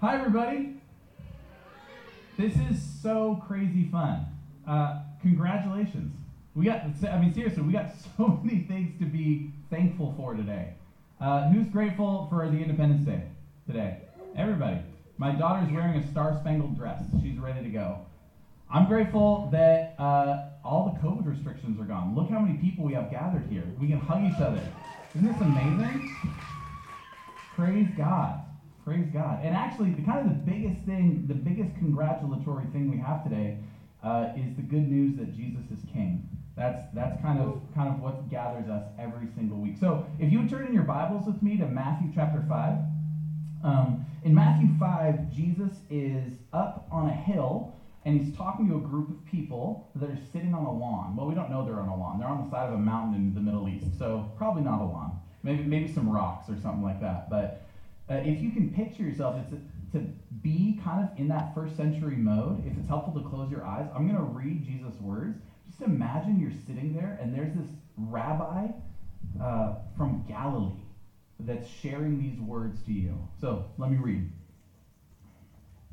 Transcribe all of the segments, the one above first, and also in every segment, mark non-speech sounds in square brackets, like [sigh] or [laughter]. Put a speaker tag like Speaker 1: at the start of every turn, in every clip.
Speaker 1: Hi, everybody. This is so crazy fun. Uh, congratulations. We got, I mean, seriously, we got [laughs] so many things to be thankful for today. Uh, who's grateful for the Independence Day today? Everybody. My daughter's wearing a star spangled dress. She's ready to go. I'm grateful that uh, all the COVID restrictions are gone. Look how many people we have gathered here. We can hug each other. Isn't this amazing? Praise God. Praise God. And actually, the kind of the biggest thing, the biggest congratulatory thing we have today uh, is the good news that Jesus is King. That's that's kind of kind of what gathers us every single week. So if you would turn in your Bibles with me to Matthew chapter five. Um, in Matthew five, Jesus is up on a hill and he's talking to a group of people that are sitting on a lawn. Well, we don't know they're on a lawn. They're on the side of a mountain in the Middle East, so probably not a lawn. Maybe maybe some rocks or something like that. But uh, if you can picture yourself, it's to be kind of in that first century mode. If it's helpful to close your eyes, I'm going to read Jesus' words. Just imagine you're sitting there and there's this rabbi uh, from Galilee that's sharing these words to you. So let me read.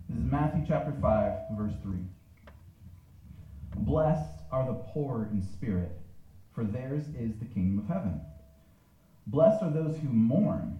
Speaker 1: This is Matthew chapter 5, verse 3. Blessed are the poor in spirit, for theirs is the kingdom of heaven. Blessed are those who mourn,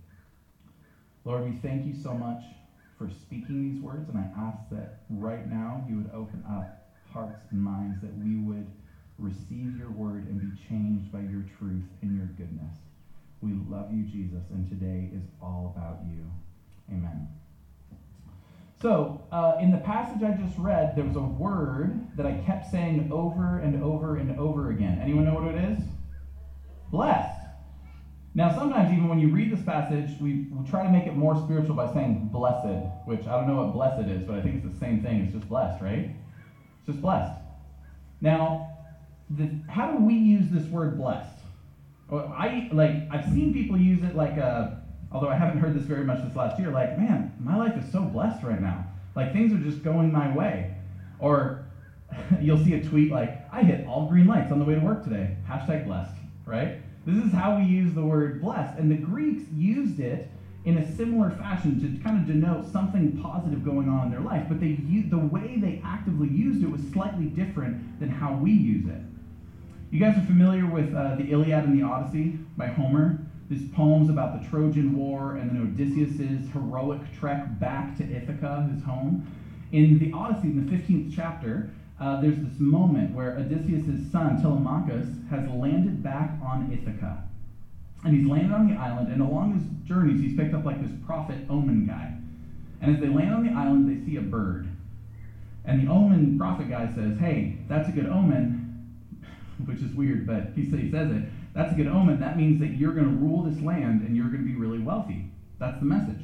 Speaker 1: Lord, we thank you so much for speaking these words, and I ask that right now you would open up hearts and minds, that we would receive your word and be changed by your truth and your goodness. We love you, Jesus, and today is all about you. Amen. So, uh, in the passage I just read, there was a word that I kept saying over and over and over again. Anyone know what it is? Blessed. Now, sometimes even when you read this passage, we, we try to make it more spiritual by saying blessed, which I don't know what blessed is, but I think it's the same thing. It's just blessed, right? It's just blessed. Now, the, how do we use this word blessed? Well, I like I've seen people use it like uh, although I haven't heard this very much this last year, like, man, my life is so blessed right now. Like things are just going my way. Or [laughs] you'll see a tweet like, I hit all green lights on the way to work today. Hashtag blessed, right? This is how we use the word blessed. And the Greeks used it in a similar fashion to kind of denote something positive going on in their life, but they the way they actively used it was slightly different than how we use it. You guys are familiar with uh, the Iliad and the Odyssey by Homer? These poems about the Trojan War and then Odysseus' heroic trek back to Ithaca, his home. In the Odyssey, in the 15th chapter, uh, there's this moment where Odysseus' son, Telemachus, has landed back on Ithaca. And he's landed on the island, and along his journeys, he's picked up like this prophet omen guy. And as they land on the island, they see a bird. And the omen prophet guy says, Hey, that's a good omen, [laughs] which is weird, but he, says it. That's a good omen. That means that you're going to rule this land and you're going to be really wealthy. That's the message.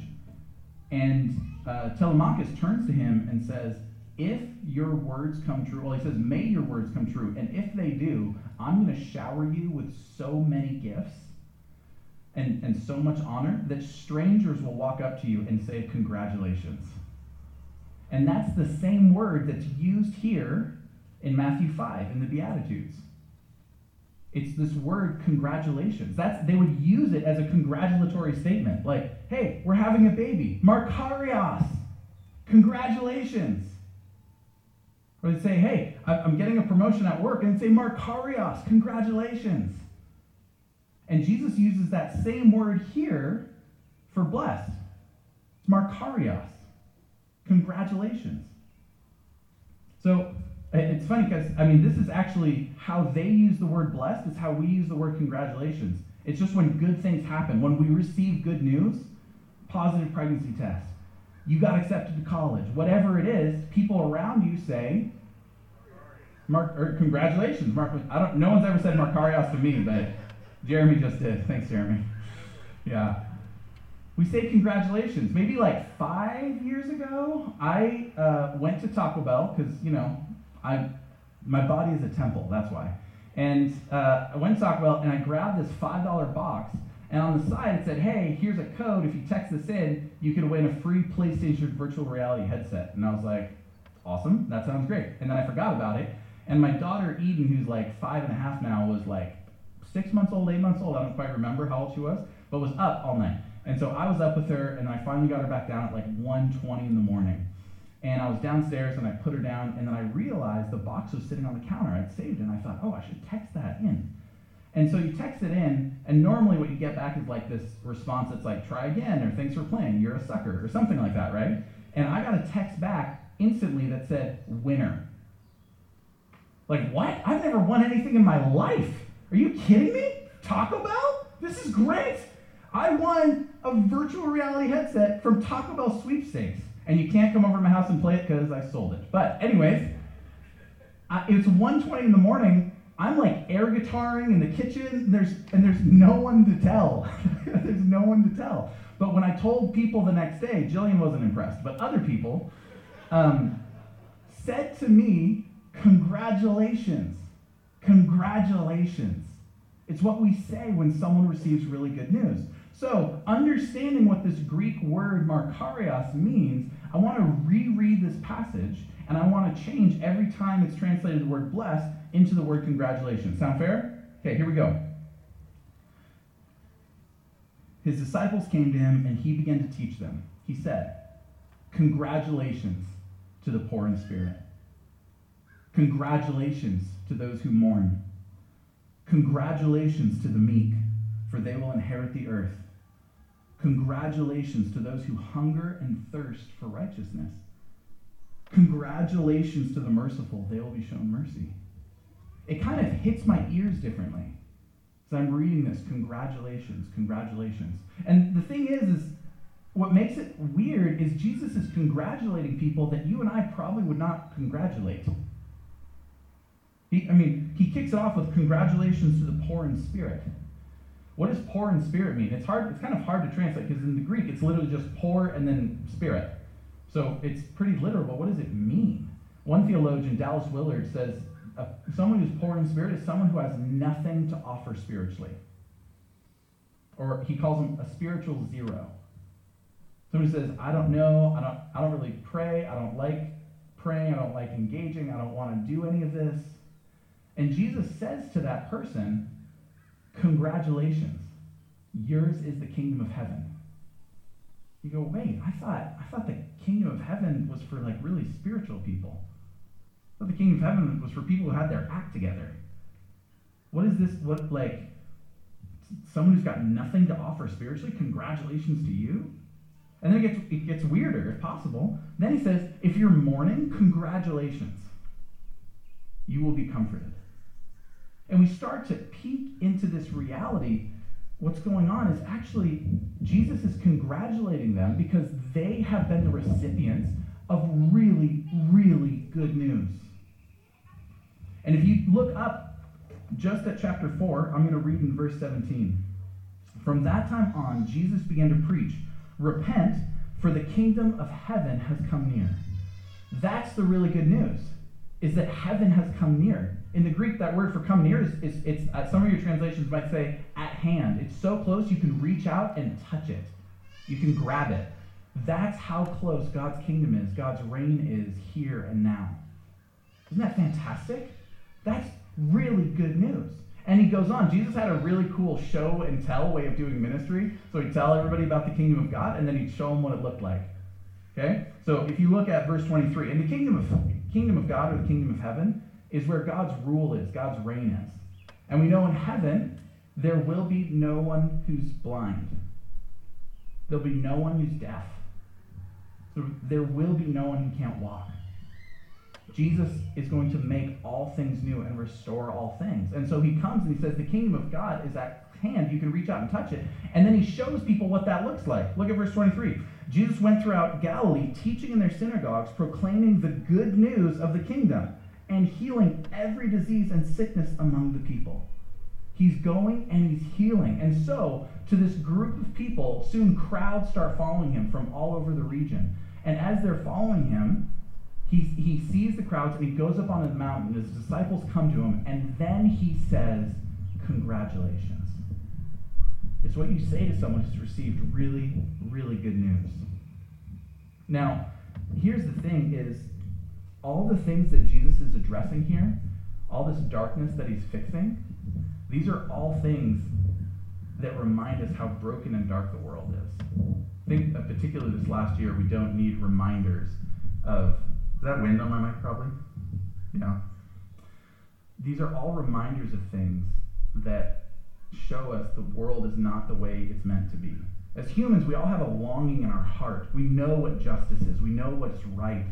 Speaker 1: And uh, Telemachus turns to him and says, if your words come true, well, he says, may your words come true. And if they do, I'm going to shower you with so many gifts and, and so much honor that strangers will walk up to you and say, congratulations. And that's the same word that's used here in Matthew 5 in the Beatitudes. It's this word congratulations. That's they would use it as a congratulatory statement. Like, hey, we're having a baby. makarios. Congratulations. Or they'd say, hey, I'm getting a promotion at work, and say, makarios, congratulations. And Jesus uses that same word here for blessed. It's makarios, congratulations. So it's funny because, I mean, this is actually how they use the word blessed, is how we use the word congratulations. It's just when good things happen, when we receive good news, positive pregnancy test, you got accepted to college, whatever it is, people around you say, Mark, or congratulations, Mark. I don't. No one's ever said makarios to me, but Jeremy just did. Thanks, Jeremy. Yeah. we say congratulations. Maybe like five years ago, I uh, went to Taco Bell because you know, I my body is a temple. That's why. And uh, I went to Taco Bell and I grabbed this five dollar box. And on the side it said, "Hey, here's a code. If you text this in, you can win a free PlayStation virtual reality headset." And I was like, "Awesome! That sounds great." And then I forgot about it. And my daughter Eden, who's like five and a half now, was like six months old, eight months old. I don't quite remember how old she was, but was up all night. And so I was up with her, and I finally got her back down at like 1:20 in the morning. And I was downstairs, and I put her down, and then I realized the box was sitting on the counter. I'd saved it, and I thought, oh, I should text that in. And so you text it in, and normally what you get back is like this response that's like, try again, or thanks for playing, you're a sucker, or something like that, right? And I got a text back instantly that said, winner. Like, what? I've never won anything in my life. Are you kidding me? Taco Bell? This is great. I won a virtual reality headset from Taco Bell sweepstakes. And you can't come over to my house and play it because I sold it. But, anyways, I, it's 1.20 in the morning. I'm like air guitaring in the kitchen, and there's, and there's no one to tell. [laughs] there's no one to tell. But when I told people the next day, Jillian wasn't impressed, but other people um, said to me, Congratulations. Congratulations. It's what we say when someone receives really good news. So, understanding what this Greek word makarios means, I want to reread this passage and I want to change every time it's translated the word blessed into the word congratulations. Sound fair? Okay, here we go. His disciples came to him and he began to teach them. He said, Congratulations to the poor in spirit. Congratulations to those who mourn. Congratulations to the meek, for they will inherit the earth. Congratulations to those who hunger and thirst for righteousness. Congratulations to the merciful, they will be shown mercy. It kind of hits my ears differently. As I'm reading this, congratulations, congratulations. And the thing is, is what makes it weird is Jesus is congratulating people that you and I probably would not congratulate. He, I mean, he kicks it off with congratulations to the poor in spirit. What does poor in spirit mean? It's hard. It's kind of hard to translate because in the Greek it's literally just poor and then spirit. So it's pretty literal. But what does it mean? One theologian, Dallas Willard, says uh, someone who's poor in spirit is someone who has nothing to offer spiritually, or he calls them a spiritual zero. Somebody says, "I don't know. I don't. I don't really pray. I don't like praying. I don't like engaging. I don't want to do any of this." And Jesus says to that person, Congratulations, yours is the kingdom of heaven. You go, wait, I thought I thought the kingdom of heaven was for like really spiritual people. Thought the kingdom of heaven was for people who had their act together. What is this? What like someone who's got nothing to offer spiritually? Congratulations to you. And then it gets it gets weirder if possible. Then he says, if you're mourning, congratulations. You will be comforted and we start to peek into this reality, what's going on is actually Jesus is congratulating them because they have been the recipients of really, really good news. And if you look up just at chapter 4, I'm going to read in verse 17. From that time on, Jesus began to preach, Repent, for the kingdom of heaven has come near. That's the really good news, is that heaven has come near in the Greek, that word for come near is, is it's uh, some of your translations might say at hand. It's so close you can reach out and touch it. You can grab it. That's how close God's kingdom is. God's reign is here and now. Isn't that fantastic? That's really good news. And he goes on. Jesus had a really cool show and tell way of doing ministry. So he'd tell everybody about the kingdom of God, and then he'd show them what it looked like. Okay? So if you look at verse 23, in the kingdom of kingdom of God or the kingdom of heaven, is where God's rule is, God's reign is. And we know in heaven, there will be no one who's blind. There'll be no one who's deaf. So there will be no one who can't walk. Jesus is going to make all things new and restore all things. And so he comes and he says, The kingdom of God is at hand. You can reach out and touch it. And then he shows people what that looks like. Look at verse 23. Jesus went throughout Galilee, teaching in their synagogues, proclaiming the good news of the kingdom and healing every disease and sickness among the people. He's going and he's healing. And so, to this group of people, soon crowds start following him from all over the region. And as they're following him, he, he sees the crowds and he goes up on the mountain. His disciples come to him, and then he says, Congratulations. It's what you say to someone who's received really, really good news. Now, here's the thing is all the things that Jesus is addressing here, all this darkness that he's fixing, these are all things that remind us how broken and dark the world is. I think, uh, particularly this last year, we don't need reminders of. Is that wind on my mic, probably? Yeah. These are all reminders of things that show us the world is not the way it's meant to be. As humans, we all have a longing in our heart. We know what justice is, we know what's right.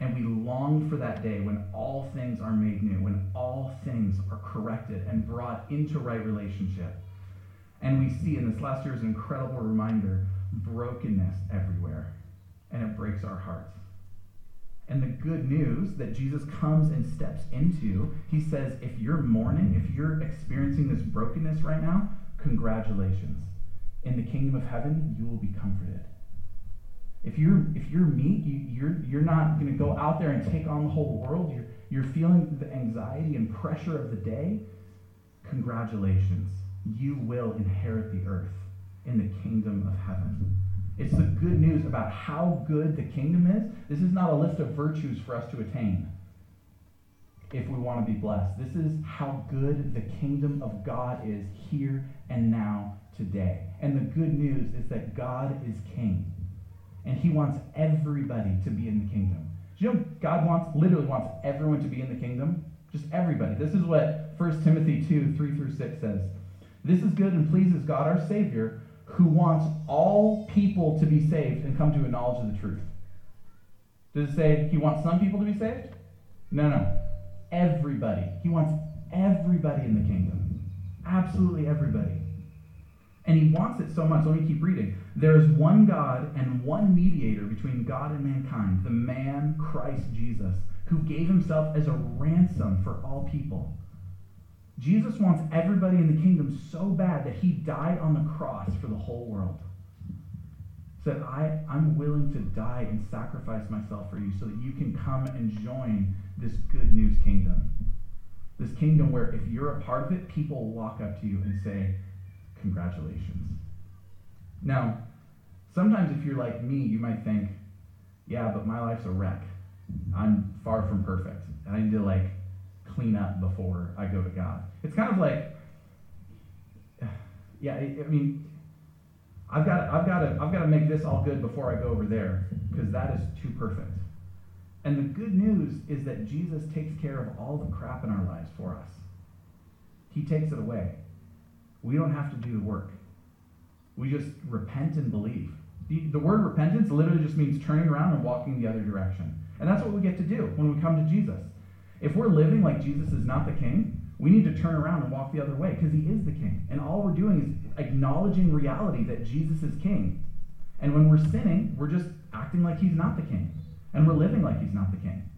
Speaker 1: And we long for that day when all things are made new, when all things are corrected and brought into right relationship. And we see in this last year is an incredible reminder brokenness everywhere. And it breaks our hearts. And the good news that Jesus comes and steps into, he says, if you're mourning, if you're experiencing this brokenness right now, congratulations. In the kingdom of heaven, you will be comforted. If you're if you're meek, you, you're you're not going to go out there and take on the whole world. You're you're feeling the anxiety and pressure of the day. Congratulations, you will inherit the earth in the kingdom of heaven. It's the good news about how good the kingdom is. This is not a list of virtues for us to attain if we want to be blessed. This is how good the kingdom of God is here and now today. And the good news is that God is king. And he wants everybody to be in the kingdom. Do you know God wants literally wants everyone to be in the kingdom? Just everybody. This is what 1 Timothy 2, 3 through 6 says. This is good and pleases God our Savior who wants all people to be saved and come to a knowledge of the truth. Does it say he wants some people to be saved? No, no. Everybody. He wants everybody in the kingdom. Absolutely everybody. And he wants it so much. Let me keep reading. There is one God and one mediator between God and mankind, the man Christ Jesus, who gave himself as a ransom for all people Jesus wants everybody in the kingdom so bad that he died on the cross for the whole world. Said, I, I'm willing to die and sacrifice myself for you so that you can come and join this good news kingdom. This kingdom where if you're a part of it, people walk up to you and say, Congratulations. Now, sometimes if you're like me, you might think, Yeah, but my life's a wreck. I'm far from perfect. And I need to like clean up before I go to God. It's kind of like, yeah, I, mean, I've got, I've got to, I've got to make this all good before I go over there because that is too perfect. And the good news is that Jesus takes care of all the crap in our lives for us. He takes it away. We don't have to do the work. We just repent and believe. The, the word repentance literally just means turning around and walking the other direction. And that's what we get to do when we come to Jesus. If we're living like Jesus is not the king, we need to turn around and walk the other way because he is the king. And all we're doing is acknowledging reality that Jesus is king. And when we're sinning, we're just acting like he's not the king. And we're living like he's not the king.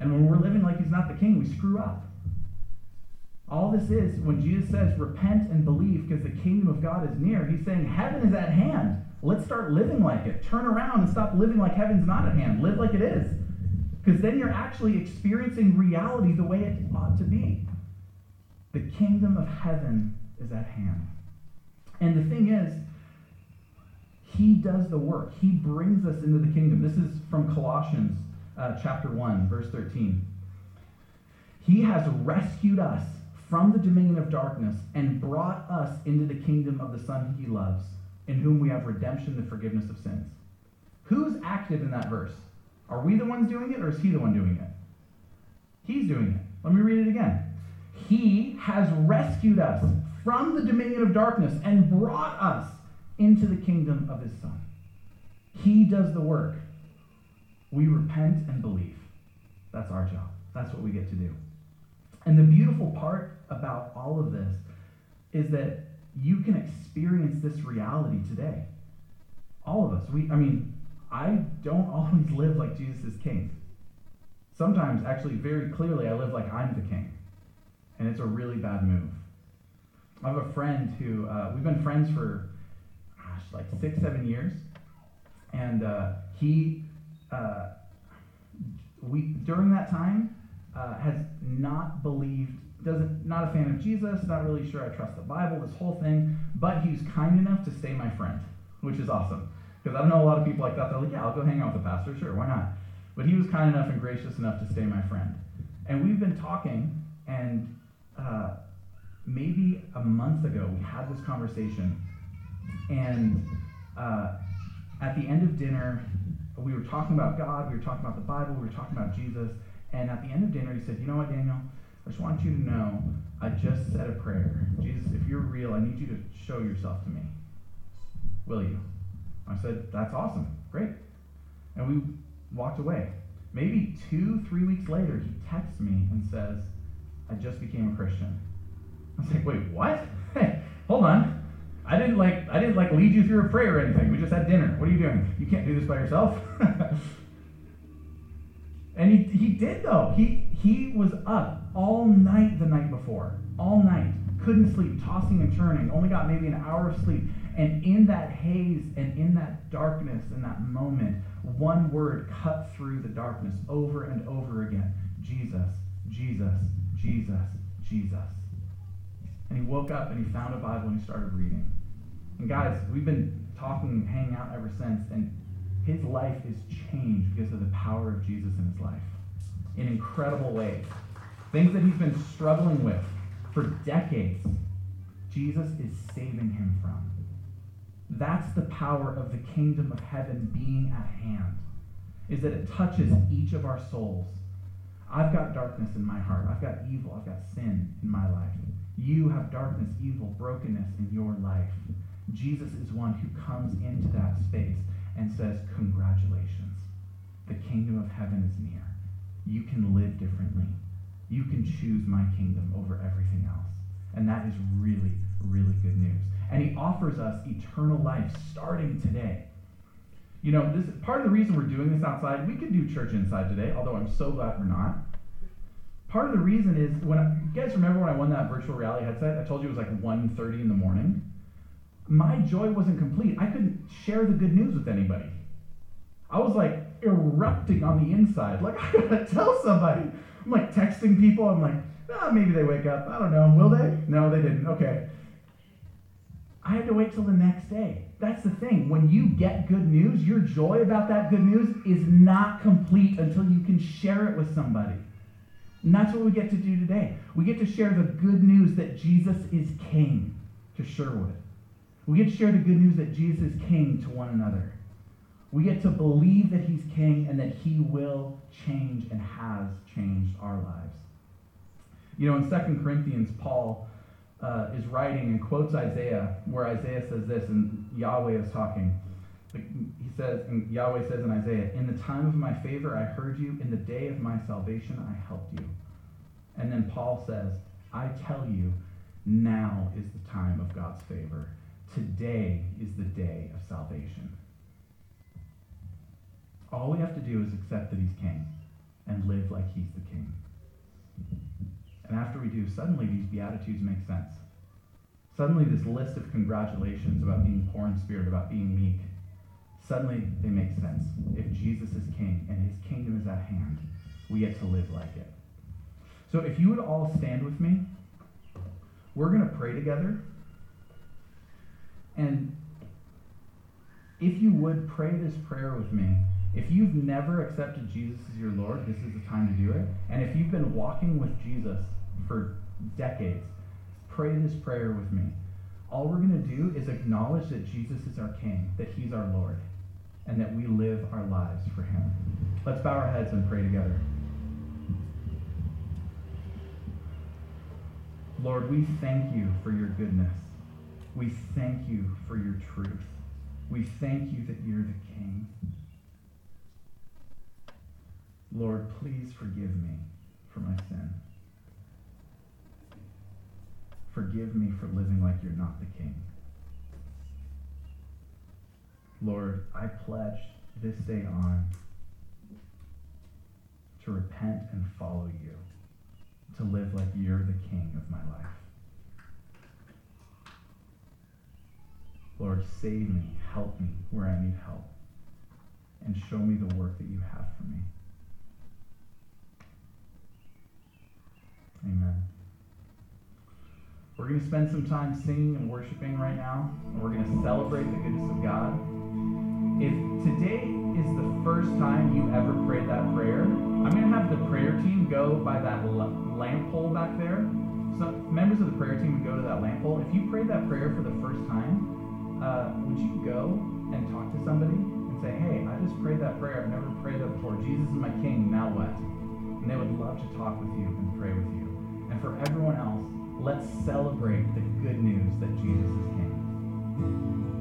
Speaker 1: And when we're living like he's not the king, we screw up. All this is, when Jesus says, repent and believe because the kingdom of God is near, he's saying, heaven is at hand. Let's start living like it. Turn around and stop living like heaven's not at hand. Live like it is. Because then you're actually experiencing reality the way it ought to be. The kingdom of heaven is at hand. And the thing is, he does the work. He brings us into the kingdom. This is from Colossians uh, chapter 1, verse 13. He has rescued us from the dominion of darkness and brought us into the kingdom of the Son he loves, in whom we have redemption, the forgiveness of sins. Who's active in that verse? Are we the ones doing it, or is he the one doing it? He's doing it. Let me read it again. He has rescued us from the dominion of darkness and brought us into the kingdom of his Son. He does the work. We repent and believe. That's our job. That's what we get to do. And the beautiful part about all of this is that you can experience this reality today. All of us. We I mean, I don't always [laughs] live like Jesus is king. Sometimes, actually, very clearly, I live like I'm the king. And it's a really bad move. I have a friend who uh, we've been friends for gosh, like six, seven years, and uh, he uh, we during that time uh, has not believed doesn't not a fan of Jesus, not really sure I trust the Bible, this whole thing, but he's kind enough to stay my friend, which is awesome. Because I know a lot of people like that. They're like, yeah, I'll go hang out with the pastor, sure, why not? But he was kind enough and gracious enough to stay my friend. And we've been talking, and uh, maybe a month ago we had this conversation, and uh, at the end of dinner, we were talking about God, we were talking about the Bible, we were talking about Jesus, and at the end of dinner, he said, You know what, Daniel? I just want you to know I just said a prayer. Jesus, if you're real, I need you to show yourself to me. Will you? I said, That's awesome. Great. And we walked away. Maybe two, three weeks later, he texts me and says, I just became a Christian. I was like, wait, what? Hey, [laughs] hold on. I didn't like I didn't like lead you through a prayer or anything. We just had dinner. What are you doing? You can't do this by yourself. [laughs] and he, he did though. He he was up all night the night before. All night. Couldn't sleep, tossing and turning. Only got maybe an hour of sleep. And in that haze and in that darkness, in that moment, one word cut through the darkness over and over again Jesus, Jesus, Jesus, Jesus. And he woke up and he found a Bible and he started reading. And guys, we've been talking and hanging out ever since, and his life is changed because of the power of Jesus in his life in incredible ways. Things that he's been struggling with for decades, Jesus is saving him from. That's the power of the kingdom of heaven being at hand, is that it touches each of our souls. I've got darkness in my heart. I've got evil. I've got sin in my life. You have darkness, evil, brokenness in your life. Jesus is one who comes into that space and says, Congratulations. The kingdom of heaven is near. You can live differently. You can choose my kingdom over everything else. And that is really, really good news and he offers us eternal life starting today. You know, this part of the reason we're doing this outside, we could do church inside today, although I'm so glad we're not. Part of the reason is when I, you guys remember when I won that virtual reality headset, I told you it was like 1:30 in the morning. My joy wasn't complete. I couldn't share the good news with anybody. I was like erupting on the inside. Like [laughs] I gotta tell somebody. I'm like texting people. I'm like, ah, maybe they wake up. I don't know. Will they? No, they didn't. Okay. I had to wait till the next day. That's the thing. When you get good news, your joy about that good news is not complete until you can share it with somebody. And that's what we get to do today. We get to share the good news that Jesus is king to Sherwood. We get to share the good news that Jesus is king to one another. We get to believe that he's king and that he will change and has changed our lives. You know, in 2 Corinthians, Paul uh, is writing and quotes Isaiah, where Isaiah says this, and Yahweh is talking. He says, and Yahweh says in Isaiah, In the time of my favor I heard you, in the day of my salvation I helped you. And then Paul says, I tell you, now is the time of God's favor. Today is the day of salvation. All we have to do is accept that he's king and live like he's the king. And after we do, suddenly these Beatitudes make sense. Suddenly, this list of congratulations about being poor in spirit, about being meek, suddenly they make sense. If Jesus is king and his kingdom is at hand, we get to live like it. So, if you would all stand with me, we're going to pray together. And if you would pray this prayer with me, if you've never accepted Jesus as your Lord, this is the time to do it. And if you've been walking with Jesus for decades, pray this prayer with me. All we're going to do is acknowledge that Jesus is our King, that He's our Lord, and that we live our lives for Him. Let's bow our heads and pray together. Lord, we thank you for your goodness. We thank you for your truth. We thank you that you're the King. Lord, please forgive me for my sin. Forgive me for living like you're not the king. Lord, I pledge this day on to repent and follow you, to live like you're the king of my life. Lord, save me, help me where I need help, and show me the work that you have for me. Amen. We're going to spend some time singing and worshiping right now. And we're going to celebrate the goodness of God. If today is the first time you ever prayed that prayer, I'm going to have the prayer team go by that lamp pole back there. So members of the prayer team would go to that lamp pole. If you prayed that prayer for the first time, uh, would you go and talk to somebody and say, "Hey, I just prayed that prayer. I've never prayed that before. Jesus is my King. Now what?" And they would love to talk with you and pray with you. And for everyone else, let's celebrate the good news that Jesus is King.